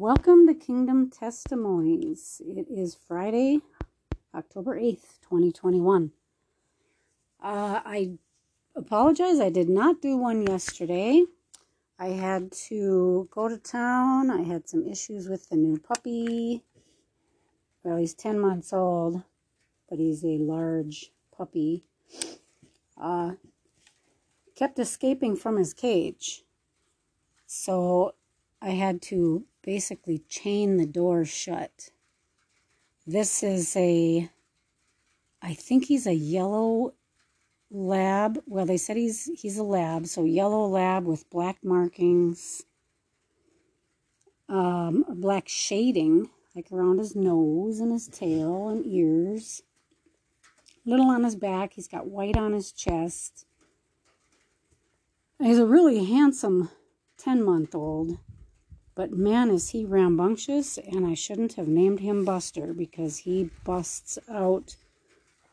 Welcome to Kingdom Testimonies. It is Friday, October 8th, 2021. Uh, I apologize, I did not do one yesterday. I had to go to town. I had some issues with the new puppy. Well, he's 10 months old, but he's a large puppy. Uh, kept escaping from his cage. So I had to basically chain the door shut. This is a, I think he's a yellow lab. Well, they said he's he's a lab, so yellow lab with black markings, um, or black shading, like around his nose and his tail and ears. Little on his back. He's got white on his chest. He's a really handsome 10 month old. But man, is he rambunctious, and I shouldn't have named him Buster because he busts out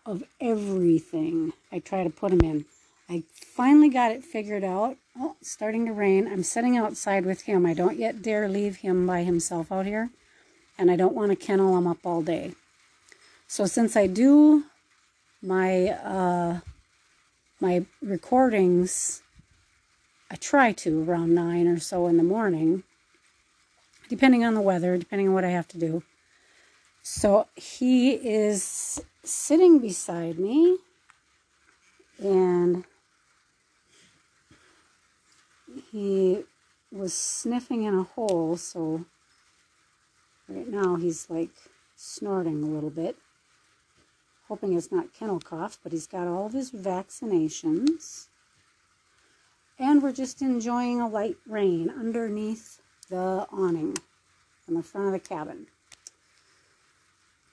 of everything I try to put him in. I finally got it figured out. Oh, it's starting to rain. I'm sitting outside with him. I don't yet dare leave him by himself out here, and I don't want to kennel him up all day. So since I do my uh, my recordings, I try to around nine or so in the morning depending on the weather, depending on what I have to do. So he is sitting beside me and he was sniffing in a hole, so right now he's like snorting a little bit, hoping it's not kennel cough, but he's got all of his vaccinations. And we're just enjoying a light rain underneath the awning on the front of the cabin.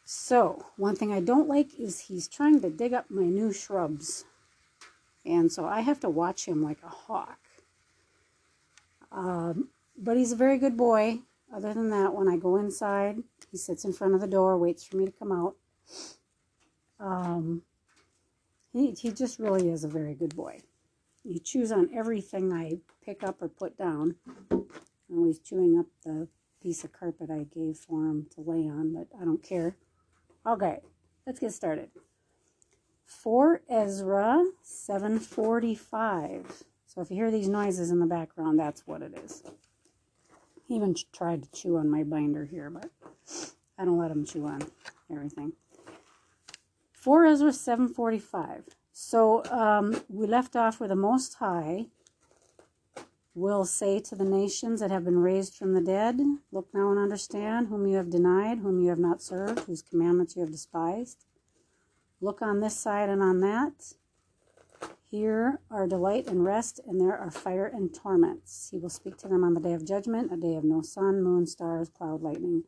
So, one thing I don't like is he's trying to dig up my new shrubs. And so I have to watch him like a hawk. Um, but he's a very good boy. Other than that, when I go inside, he sits in front of the door, waits for me to come out. Um, he, he just really is a very good boy. He chews on everything I pick up or put down. Oh, he's chewing up the piece of carpet I gave for him to lay on, but I don't care. Okay, let's get started. For Ezra 745. So if you hear these noises in the background, that's what it is. He even tried to chew on my binder here, but I don't let him chew on everything. For Ezra 745. So um, we left off with the Most High will say to the nations that have been raised from the dead, Look now and understand, whom you have denied, whom you have not served, whose commandments you have despised. Look on this side and on that. Here are delight and rest, and there are fire and torments. He will speak to them on the day of judgment, a day of no sun, moon, stars, cloud, lightning,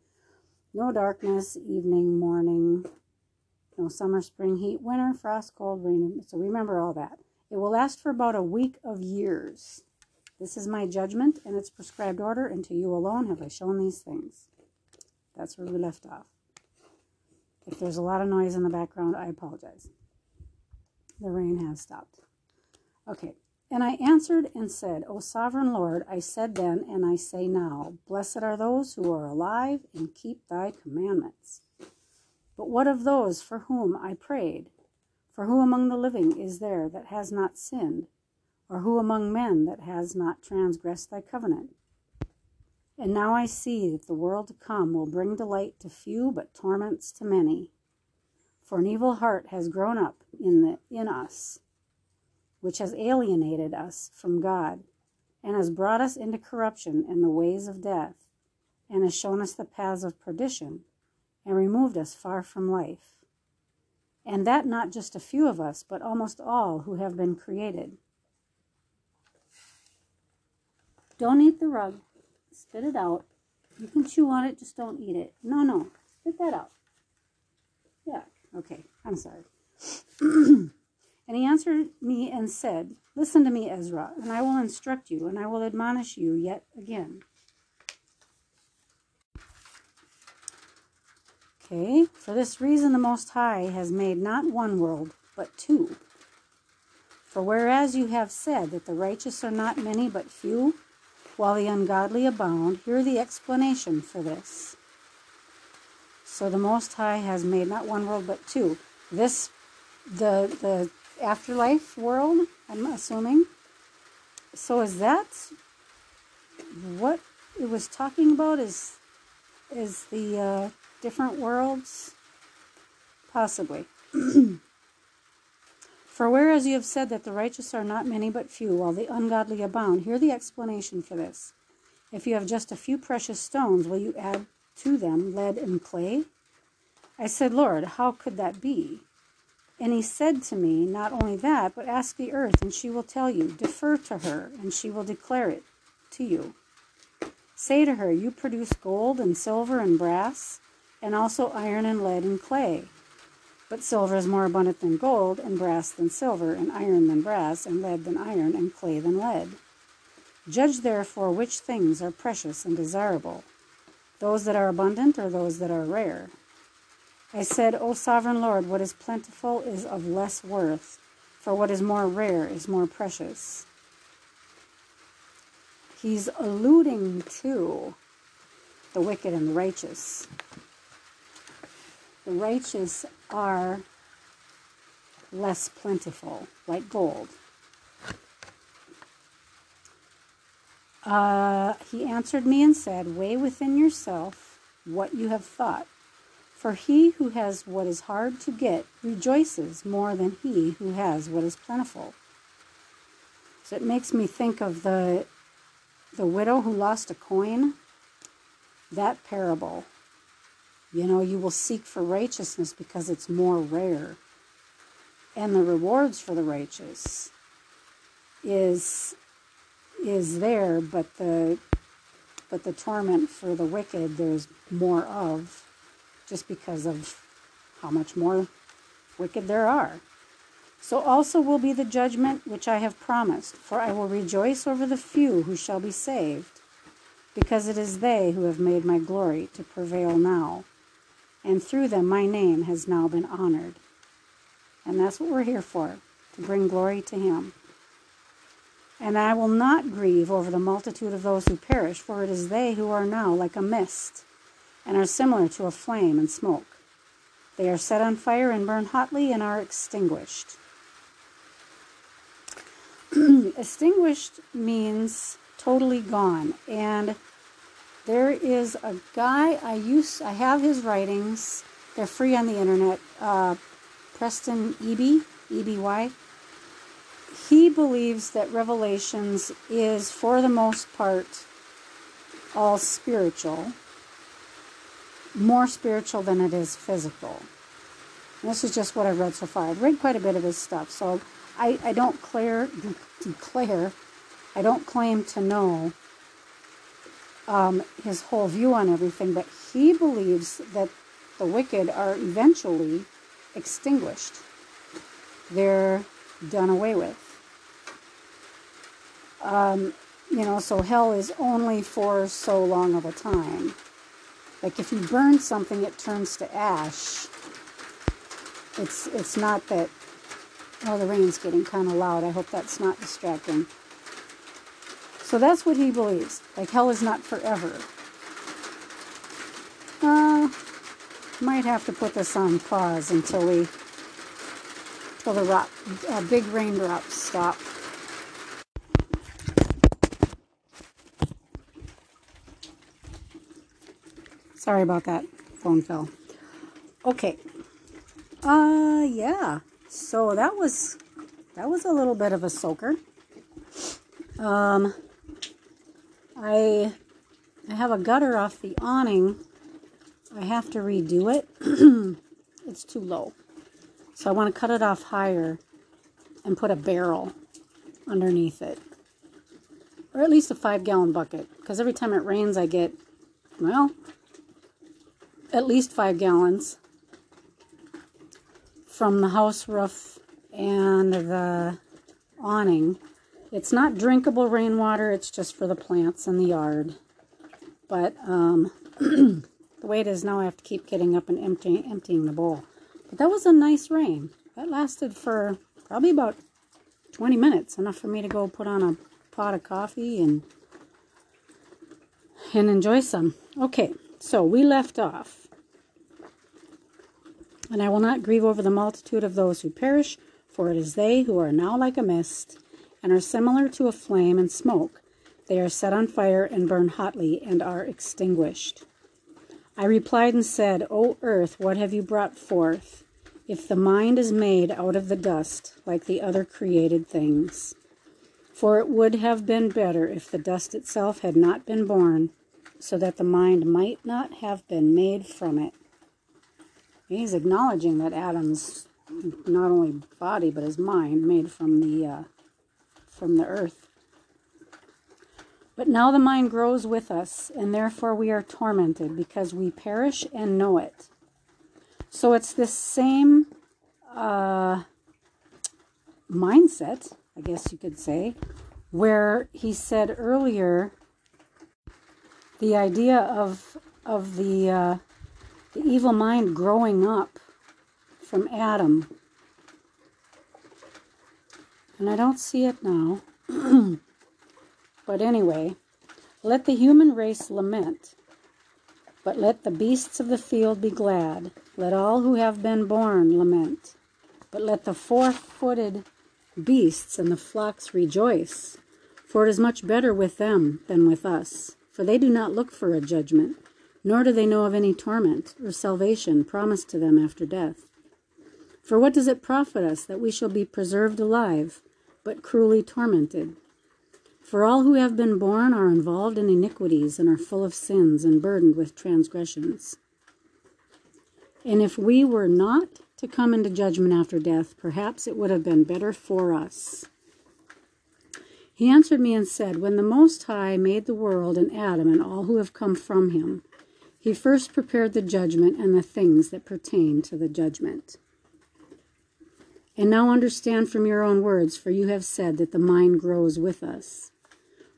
no darkness, evening, morning, no summer, spring, heat, winter, frost, cold, rain. So remember all that. It will last for about a week of years. This is my judgment and its prescribed order, and to you alone have I shown these things. That's where we left off. If there's a lot of noise in the background, I apologize. The rain has stopped. Okay. And I answered and said, O sovereign Lord, I said then, and I say now, Blessed are those who are alive and keep thy commandments. But what of those for whom I prayed? For who among the living is there that has not sinned? Or who among men that has not transgressed thy covenant? And now I see that the world to come will bring delight to few, but torments to many. For an evil heart has grown up in, the, in us, which has alienated us from God, and has brought us into corruption and the ways of death, and has shown us the paths of perdition, and removed us far from life. And that not just a few of us, but almost all who have been created. Don't eat the rug. Spit it out. You can chew on it, just don't eat it. No, no. Spit that out. Yeah. Okay. I'm sorry. and he answered me and said, Listen to me, Ezra, and I will instruct you, and I will admonish you yet again. Okay, for this reason the Most High has made not one world, but two. For whereas you have said that the righteous are not many but few, while the ungodly abound. Hear the explanation for this. So the Most High has made not one world but two. This, the the afterlife world. I'm assuming. So is that what it was talking about? Is is the uh, different worlds? Possibly. For whereas you have said that the righteous are not many but few, while the ungodly abound, hear the explanation for this. If you have just a few precious stones, will you add to them lead and clay? I said, Lord, how could that be? And he said to me, Not only that, but ask the earth, and she will tell you. Defer to her, and she will declare it to you. Say to her, You produce gold and silver and brass, and also iron and lead and clay. But silver is more abundant than gold, and brass than silver, and iron than brass, and lead than iron, and clay than lead. Judge therefore which things are precious and desirable, those that are abundant or those that are rare. I said, O sovereign Lord, what is plentiful is of less worth, for what is more rare is more precious. He's alluding to the wicked and the righteous the righteous are less plentiful, like gold. Uh, he answered me and said, Weigh within yourself what you have thought. For he who has what is hard to get rejoices more than he who has what is plentiful. So it makes me think of the the widow who lost a coin. That parable you know, you will seek for righteousness because it's more rare. And the rewards for the righteous is is there, but the but the torment for the wicked there's more of just because of how much more wicked there are. So also will be the judgment which I have promised, for I will rejoice over the few who shall be saved, because it is they who have made my glory to prevail now and through them my name has now been honored. And that's what we're here for, to bring glory to Him. And I will not grieve over the multitude of those who perish, for it is they who are now like a mist, and are similar to a flame and smoke. They are set on fire and burn hotly and are extinguished. extinguished means totally gone. And there is a guy I use. I have his writings. They're free on the internet. Uh, Preston Eby, E-B-Y. He believes that Revelations is, for the most part, all spiritual, more spiritual than it is physical. And this is just what I've read so far. I've read quite a bit of his stuff, so I, I don't declare, declare, I don't claim to know um, his whole view on everything, but he believes that the wicked are eventually extinguished. They're done away with. Um, you know, so hell is only for so long of a time. Like if you burn something, it turns to ash. It's it's not that. Oh, the rain's getting kind of loud. I hope that's not distracting. So that's what he believes. Like hell is not forever. Uh, might have to put this on pause until we, until the rock, uh, big raindrops stop. Sorry about that. Phone fell. Okay. Uh, yeah. So that was, that was a little bit of a soaker. Um, I, I have a gutter off the awning. I have to redo it. it's too low. So I want to cut it off higher and put a barrel underneath it. Or at least a five gallon bucket. Because every time it rains, I get, well, at least five gallons from the house roof and the awning. It's not drinkable rainwater, it's just for the plants in the yard. But um, the way it is now, I have to keep getting up and emptying, emptying the bowl. But that was a nice rain. That lasted for probably about 20 minutes, enough for me to go put on a pot of coffee and and enjoy some. Okay, so we left off. And I will not grieve over the multitude of those who perish, for it is they who are now like a mist, and are similar to a flame and smoke. They are set on fire and burn hotly, and are extinguished. I replied and said, O earth, what have you brought forth? If the mind is made out of the dust, like the other created things. For it would have been better if the dust itself had not been born, so that the mind might not have been made from it. He's acknowledging that Adam's not only body but his mind made from the uh, from the earth. But now the mind grows with us, and therefore we are tormented because we perish and know it. So it's this same uh, mindset, I guess you could say, where he said earlier the idea of of the uh, the evil mind growing up from Adam. And I don't see it now. but anyway, let the human race lament, but let the beasts of the field be glad. Let all who have been born lament, but let the four footed beasts and the flocks rejoice. For it is much better with them than with us, for they do not look for a judgment, nor do they know of any torment or salvation promised to them after death. For what does it profit us that we shall be preserved alive, but cruelly tormented? For all who have been born are involved in iniquities and are full of sins and burdened with transgressions. And if we were not to come into judgment after death, perhaps it would have been better for us. He answered me and said, When the Most High made the world and Adam and all who have come from him, he first prepared the judgment and the things that pertain to the judgment. And now understand from your own words, for you have said that the mind grows with us.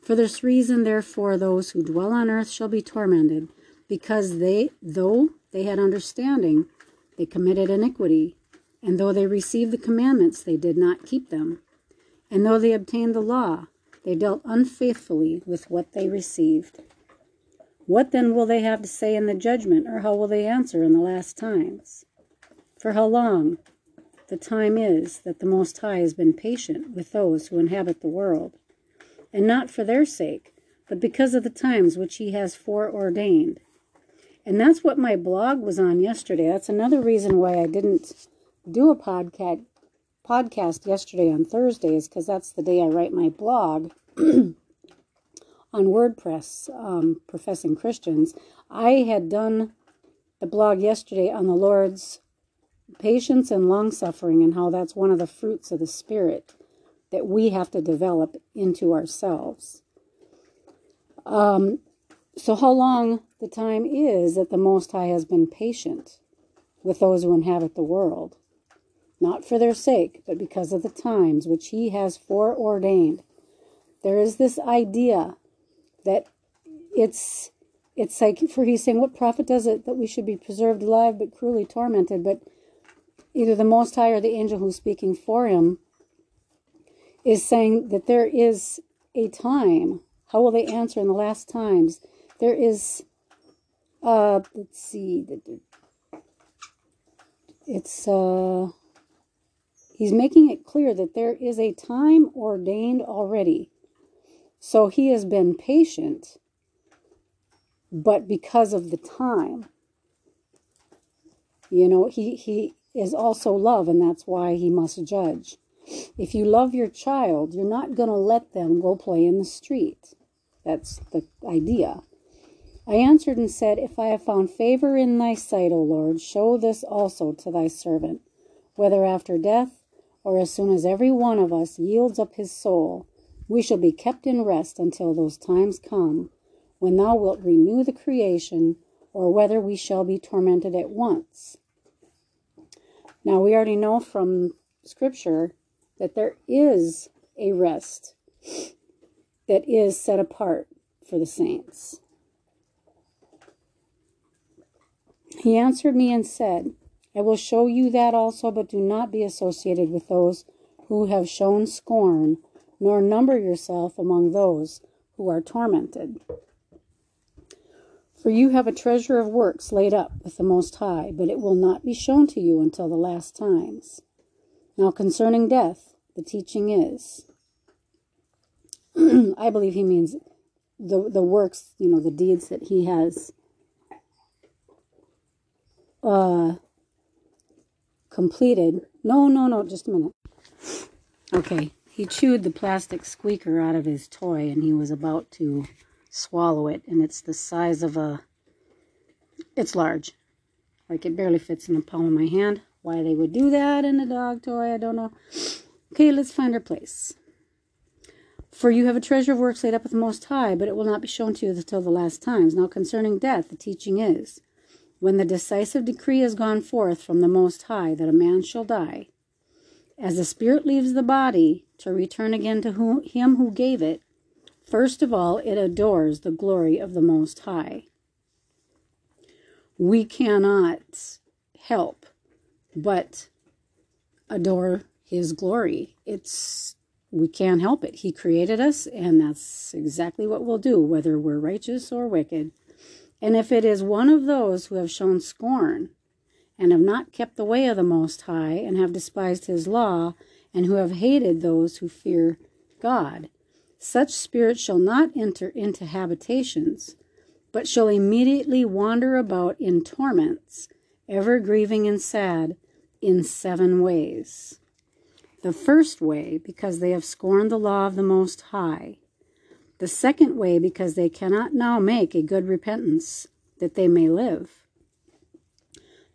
For this reason, therefore, those who dwell on earth shall be tormented, because they, though they had understanding, they committed iniquity, and though they received the commandments, they did not keep them. And though they obtained the law, they dealt unfaithfully with what they received. What then will they have to say in the judgment, or how will they answer in the last times? For how long the time is that the Most High has been patient with those who inhabit the world, and not for their sake, but because of the times which He has foreordained. And that's what my blog was on yesterday. That's another reason why I didn't do a podcast podcast yesterday on Thursday is because that's the day I write my blog on WordPress, um, professing Christians. I had done the blog yesterday on the Lord's patience and long suffering and how that's one of the fruits of the Spirit that we have to develop into ourselves. Um, so, how long the time is that the Most High has been patient with those who inhabit the world, not for their sake, but because of the times which He has foreordained. There is this idea that it's it's like for he's saying, what profit does it that we should be preserved alive but cruelly tormented? But either the Most High or the angel who's speaking for him is saying that there is a time. How will they answer in the last times? There is, uh, let's see, it's, uh, he's making it clear that there is a time ordained already. So he has been patient, but because of the time, you know, he, he, is also love, and that's why he must judge. If you love your child, you're not going to let them go play in the street. That's the idea. I answered and said, If I have found favor in thy sight, O Lord, show this also to thy servant, whether after death or as soon as every one of us yields up his soul, we shall be kept in rest until those times come when thou wilt renew the creation, or whether we shall be tormented at once. Now, we already know from Scripture that there is a rest that is set apart for the saints. He answered me and said, I will show you that also, but do not be associated with those who have shown scorn, nor number yourself among those who are tormented. For you have a treasure of works laid up with the Most High, but it will not be shown to you until the last times. Now, concerning death, the teaching is I believe he means the, the works, you know, the deeds that he has uh, completed. No, no, no, just a minute. Okay, he chewed the plastic squeaker out of his toy and he was about to swallow it, and it's the size of a, it's large. Like it barely fits in the palm of my hand. Why they would do that in a dog toy, I don't know. Okay, let's find our place. For you have a treasure of works laid up with the Most High, but it will not be shown to you until the last times. Now concerning death, the teaching is, when the decisive decree has gone forth from the Most High that a man shall die, as the spirit leaves the body to return again to him who gave it, First of all, it adores the glory of the Most High. We cannot help but adore His glory. It's we can't help it. He created us, and that's exactly what we'll do, whether we're righteous or wicked. And if it is one of those who have shown scorn and have not kept the way of the Most High and have despised His law and who have hated those who fear God, such spirits shall not enter into habitations, but shall immediately wander about in torments, ever grieving and sad, in seven ways. The first way, because they have scorned the law of the Most High. The second way, because they cannot now make a good repentance, that they may live.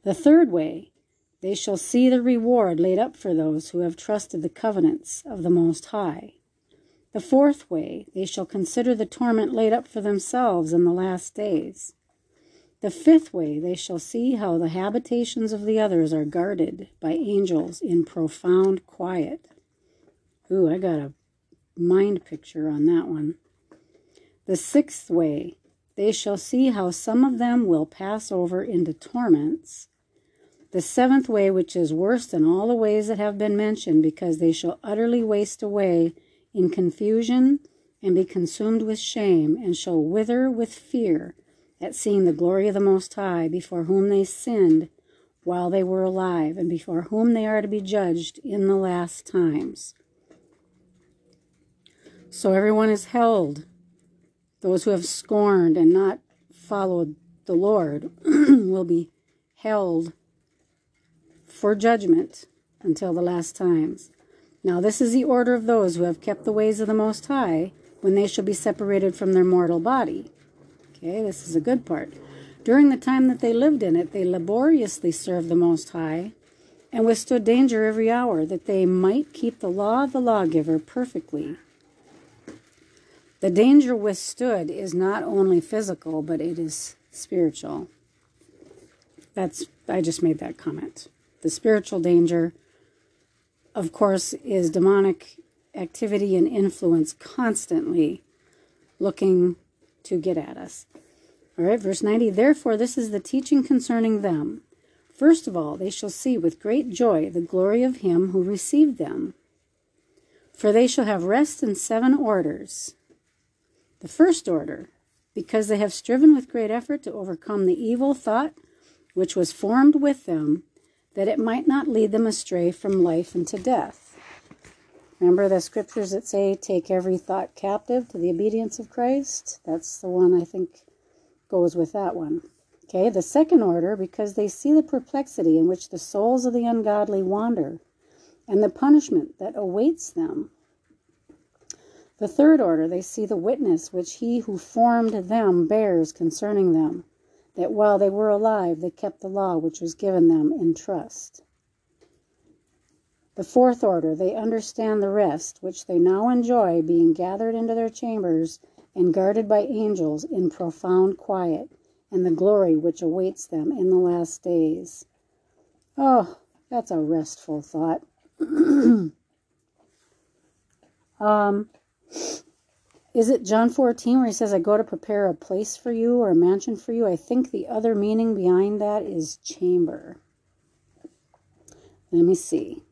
The third way, they shall see the reward laid up for those who have trusted the covenants of the Most High. The fourth way, they shall consider the torment laid up for themselves in the last days. The fifth way, they shall see how the habitations of the others are guarded by angels in profound quiet. Ooh, I got a mind picture on that one. The sixth way, they shall see how some of them will pass over into torments. The seventh way, which is worse than all the ways that have been mentioned, because they shall utterly waste away in confusion and be consumed with shame, and shall wither with fear at seeing the glory of the Most High, before whom they sinned while they were alive, and before whom they are to be judged in the last times. So everyone is held. Those who have scorned and not followed the Lord will be held for judgment until the last times. Now this is the order of those who have kept the ways of the Most High, when they shall be separated from their mortal body. Okay, this is a good part. During the time that they lived in it, they laboriously served the Most High and withstood danger every hour, that they might keep the law of the lawgiver perfectly. The danger withstood is not only physical, but it is spiritual. That's I just made that comment. The spiritual danger of course, is demonic activity and influence constantly looking to get at us. All right, verse 90 Therefore, this is the teaching concerning them. First of all, they shall see with great joy the glory of him who received them. For they shall have rest in seven orders. The first order, because they have striven with great effort to overcome the evil thought which was formed with them that it might not lead them astray from life into death. Remember the scriptures that say, Take every thought captive to the obedience of Christ? That's the one I think goes with that one. Okay, the second order, because they see the perplexity in which the souls of the ungodly wander and the punishment that awaits them. The third order, they see the witness which he who formed them bears concerning them that while they were alive they kept the law which was given them in trust. The fourth order, they understand the rest which they now enjoy, being gathered into their chambers and guarded by angels in profound quiet, and the glory which awaits them in the last days. Oh, that's a restful thought. um, is it John 14 where he says, I go to prepare a place for you or a mansion for you? I think the other meaning behind that is chamber. Let me see.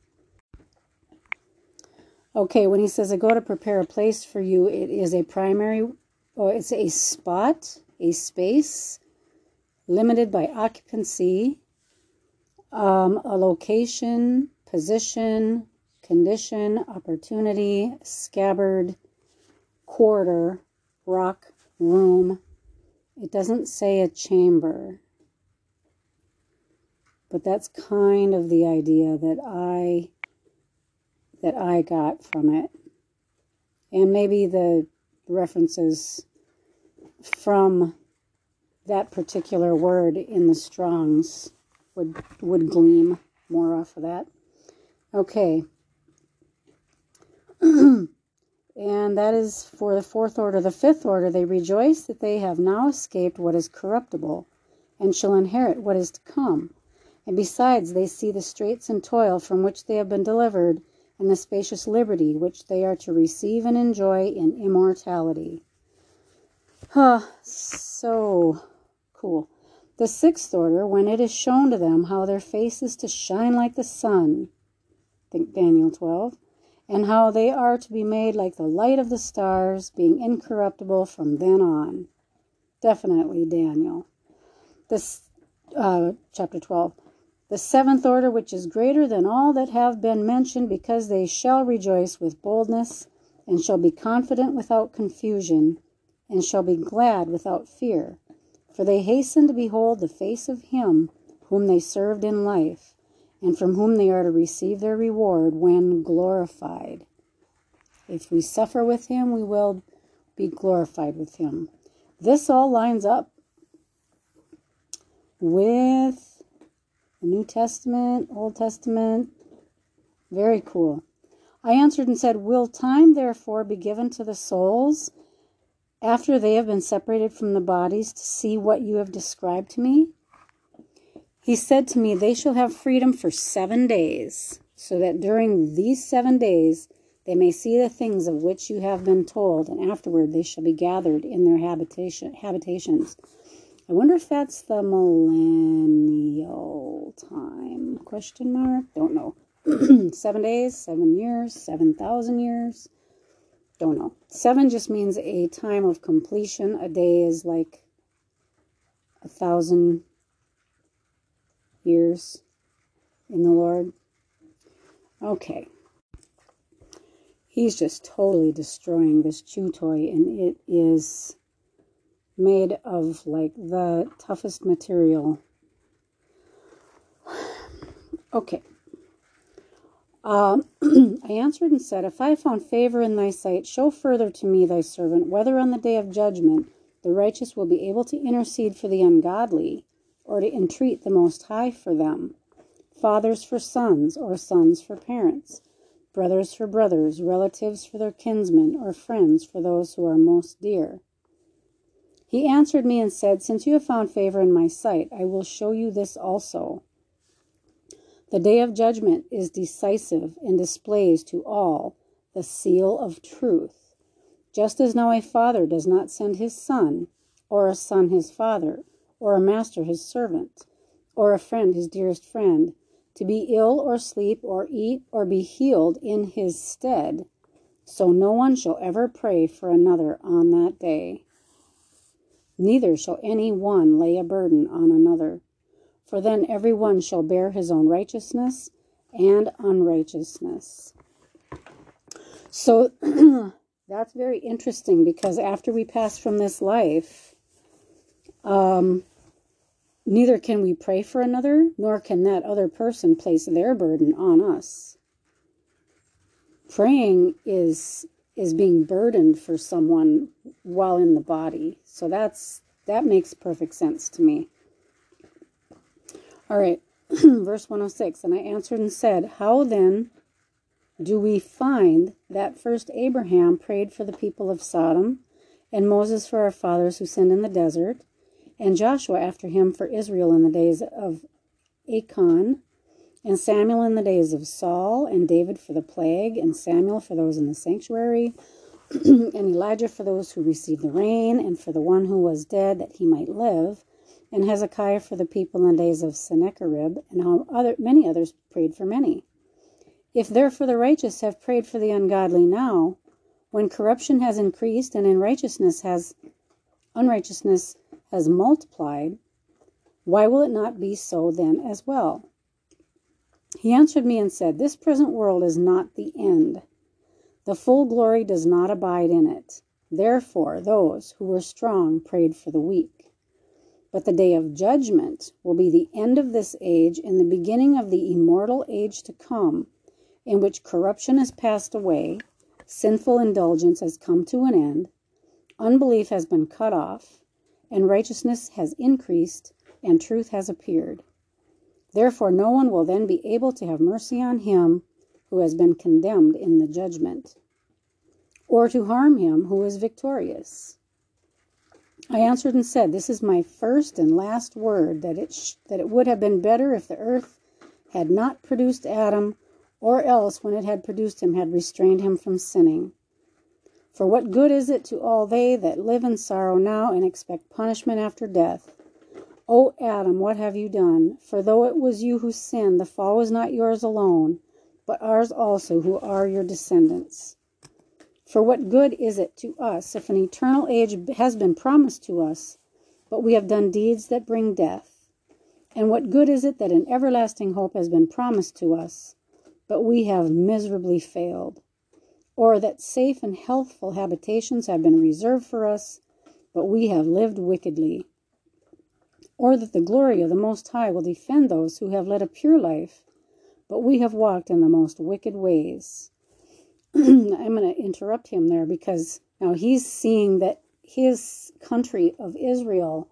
Okay, when he says, I go to prepare a place for you, it is a primary, or it's a spot, a space, limited by occupancy, um, a location, position, condition, opportunity, scabbard, quarter, rock, room. It doesn't say a chamber. But that's kind of the idea that I that I got from it. And maybe the references from that particular word in the Strongs would would gleam more off of that. Okay. and that is for the fourth order. The fifth order, they rejoice that they have now escaped what is corruptible and shall inherit what is to come. And besides, they see the straits and toil from which they have been delivered, and the spacious liberty which they are to receive and enjoy in immortality. Huh, so cool. The sixth order, when it is shown to them how their face is to shine like the sun, think Daniel 12, and how they are to be made like the light of the stars, being incorruptible from then on. Definitely Daniel. This uh, chapter 12 the seventh order, which is greater than all that have been mentioned, because they shall rejoice with boldness, and shall be confident without confusion, and shall be glad without fear. For they hasten to behold the face of him whom they served in life, and from whom they are to receive their reward when glorified. If we suffer with him, we will be glorified with him. This all lines up with the New Testament, Old Testament. Very cool. I answered and said, Will time therefore be given to the souls after they have been separated from the bodies to see what you have described to me? He said to me, They shall have freedom for seven days, so that during these seven days they may see the things of which you have been told, and afterward they shall be gathered in their habitation, habitations. I wonder if that's the millennial time? Question mark. Don't know. seven days, seven years, seven thousand years. Don't know. Seven just means a time of completion. A day is like a thousand years in the Lord. Okay. He's just totally destroying this chew toy, and it is made of like the toughest material. Okay. Uh, I answered and said, If I found favor in thy sight, show further to me, thy servant, whether on the day of judgment the righteous will be able to intercede for the ungodly, or to entreat the Most High for them, fathers for sons, or sons for parents, brothers for brothers, relatives for their kinsmen, or friends for those who are most dear. He answered me and said, Since you have found favor in my sight, I will show you this also. The day of judgment is decisive and displays to all the seal of truth. Just as now a father does not send his son, or a son his father, or a master his servant, or a friend his dearest friend, to be ill or sleep or eat or be healed in his stead, so no one shall ever pray for another on that day neither shall any one lay a burden on another. For then every one shall bear his own righteousness and unrighteousness. So that's very interesting because after we pass from this life, um, neither can we pray for another, nor can that other person place their burden on us. Praying is is being burdened for someone while in the body. So that's that makes perfect sense to me. All right, verse 106. And I answered and said, How then do we find that first Abraham prayed for the people of Sodom, and Moses for our fathers who sinned in the desert, and Joshua after him for Israel in the days of Achan, and Samuel in the days of Saul, and David for the plague, and Samuel for those in the sanctuary, and Elijah for those who received the rain, and for the one who was dead that he might live, and Hezekiah for the people in the days of Sennacherib, and how other many others prayed for many. If therefore the righteous have prayed for the ungodly now, when corruption has increased and in righteousness has unrighteousness has multiplied, Why will it not be so then as well? He answered me and said, This present world is not the end. The full glory does not abide in it. Therefore, those who were strong prayed for the weak. But the day of judgment will be the end of this age and the beginning of the immortal age to come, in which corruption has passed away, sinful indulgence has come to an end, unbelief has been cut off, and righteousness has increased, and truth has appeared. Therefore, no one will then be able to have mercy on him who has been condemned in the judgment, or to harm him who is victorious. I answered and said, This is my first and last word, that it, sh- that it would have been better if the earth had not produced Adam, or else, when it had produced him, had restrained him from sinning. For what good is it to all they that live in sorrow now and expect punishment after death? O Adam, what have you done? For though it was you who sinned, the fall was not yours alone, but ours also who are your descendants. For what good is it to us if an eternal age has been promised to us, but we have done deeds that bring death? And what good is it that an everlasting hope has been promised to us, but we have miserably failed? Or that safe and healthful habitations have been reserved for us, but we have lived wickedly? or that the glory of the Most High will defend those who have led a pure life, but we have walked in the most wicked ways. I'm going to interrupt him there because now he's seeing that his country of Israel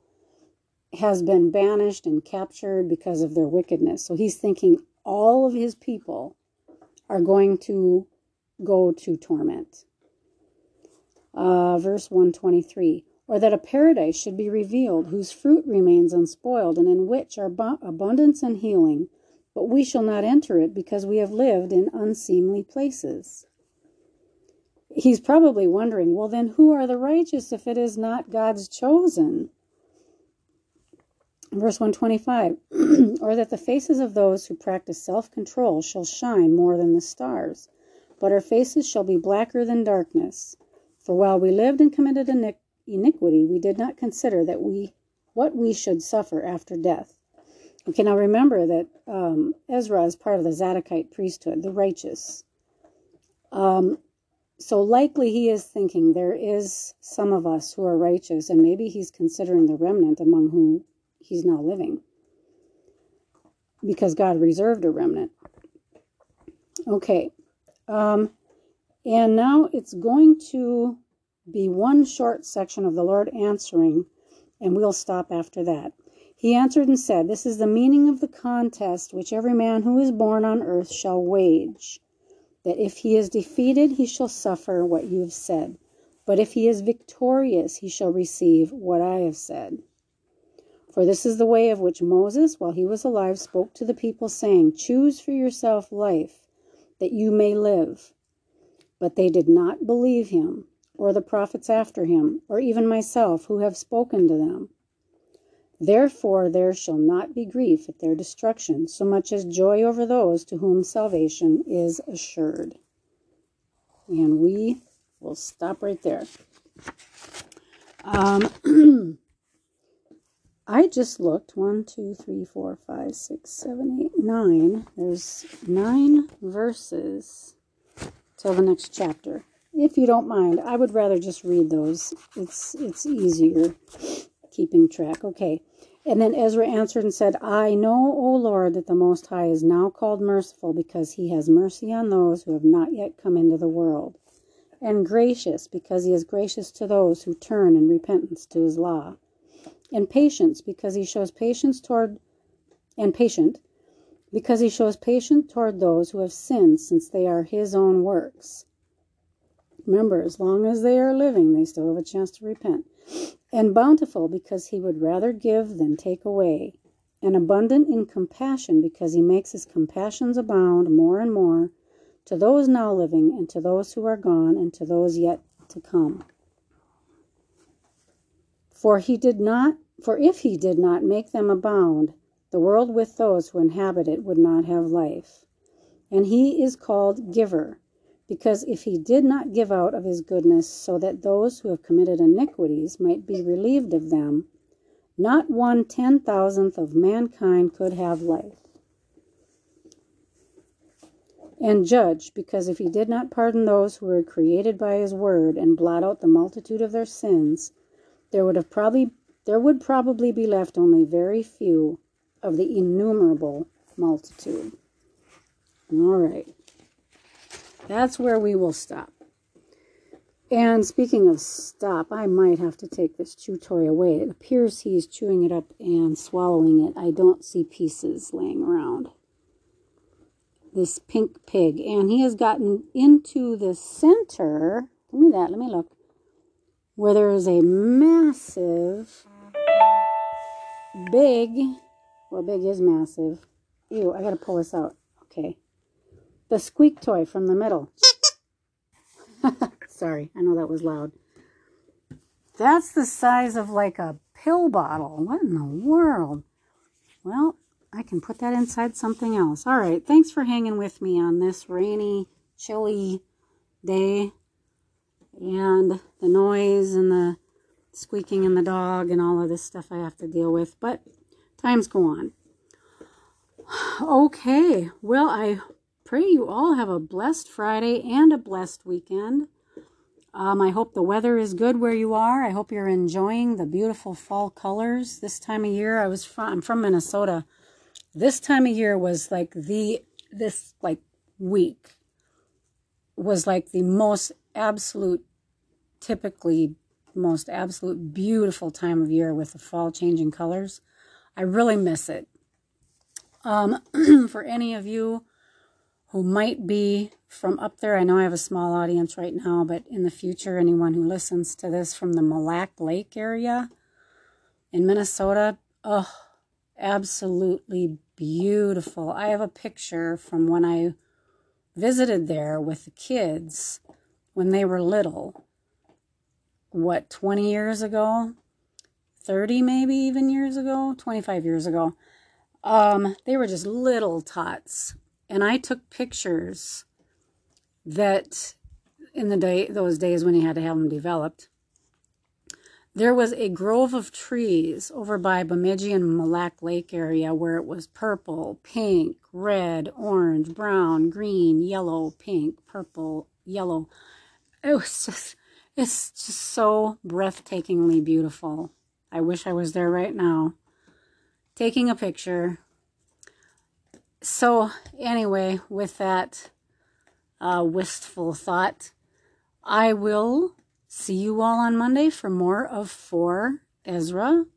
has been banished and captured because of their wickedness. So he's thinking all of his people are going to go to torment. Uh, verse 123 or that a paradise should be revealed whose fruit remains unspoiled and in which are abundance and healing, but we shall not enter it because we have lived in unseemly places. He's probably wondering, well, then who are the righteous if it is not God's chosen? Verse 125 Or that the faces of those who practice self control shall shine more than the stars, but our faces shall be blacker than darkness. For while we lived and committed iniquity, we did not consider that we what we should suffer after death. Okay, now remember that um, Ezra is part of the Zadokite priesthood, the righteous. Um, so likely he is thinking there is some of us who are righteous, and maybe he's considering the remnant among whom he's now living, because God reserved a remnant. Okay, um, and now it's going to be one short section of the Lord answering, and we'll stop after that. He answered and said, This is the meaning of the contest which every man who is born on earth shall wage. That if he is defeated, he shall suffer what you have said. But if he is victorious, he shall receive what I have said. For this is the way of which Moses, while he was alive, spoke to the people, saying, Choose for yourself life, that you may live. But they did not believe him or the prophets after him, or even myself, who have spoken to them. Therefore there shall not be grief at their destruction, so much as joy over those to whom salvation is assured. And we will stop right there. Um, I just looked one, two, three, four, five, six, seven, eight, nine. There's nine verses till the next chapter if you don't mind, I would rather just read those. It's it's easier keeping track. Okay. And then Ezra answered and said, I know, O Lord, that the Most High is now called merciful because he has mercy on those who have not yet come into the world, and gracious because he is gracious to those who turn in repentance to his law, and patience because he shows patience toward, and patient because he shows patience toward those who have sinned since they are his own works Remember, as long as they are living, they still have a chance to repent. And bountiful, because he would rather give than take away. And abundant in compassion, because he makes his compassions abound more and more to those now living, and to those who are gone, and to those yet to come. For he did not, for if he did not make them abound, the world with those who inhabit it would not have life. And he is called giver because if he did not give out of his goodness so that those who have committed iniquities might be relieved of them, not one ten thousandth of mankind could have life. And judge, because if he did not pardon those who were created by his word and blot out the multitude of their sins, there would have probably there would probably be left only very few of the innumerable multitude. All right. That's where we will stop. And speaking of stop, I might have to take this chew toy away. It appears he's chewing it up and swallowing it. I don't see pieces laying around. This pink pig. And he has gotten into the center. Give me that. Let me look. Where there is a massive, big, well, big is massive. Ew, I gotta pull this out. Okay. The squeak toy from the middle. Sorry, I know that was loud. That's the size of like a pill bottle. What in the world? Well, I can put that inside something else. All right, thanks for hanging with me on this rainy, chilly day. And the noise and the squeaking and the dog and all of this stuff I have to deal with. But times go on. Okay, well, I pray you all have a blessed Friday and a blessed weekend. Um, I hope the weather is good where you are. I hope you're enjoying the beautiful fall colors this time of year. I was from, I'm from Minnesota. This time of year was like the this like week was like the most absolute typically most absolute beautiful time of year with the fall changing colors. I really miss it. Um, for any of you who might be from up there. I know I have a small audience right now, but in the future, anyone who listens to this from the Mille Lacs Lake area in Minnesota, oh, absolutely beautiful. I have a picture from when I visited there with the kids when they were little. What, 20 years ago? 30 maybe even years ago? 25 years ago. Um, they were just little tots and I took pictures that in the day those days when you had to have them developed. There was a grove of trees over by Bemidji and Mille Lacs Lake area where it was purple, pink, red, orange, brown, green, yellow, pink, purple, yellow. It was just, it's just so breathtakingly beautiful. I wish I was there right now. Taking a picture, so anyway, with that uh, wistful thought, I will see you all on Monday for more of 4 Ezra,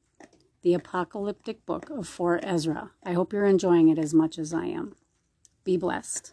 the apocalyptic book of 4 Ezra. I hope you're enjoying it as much as I am. Be blessed.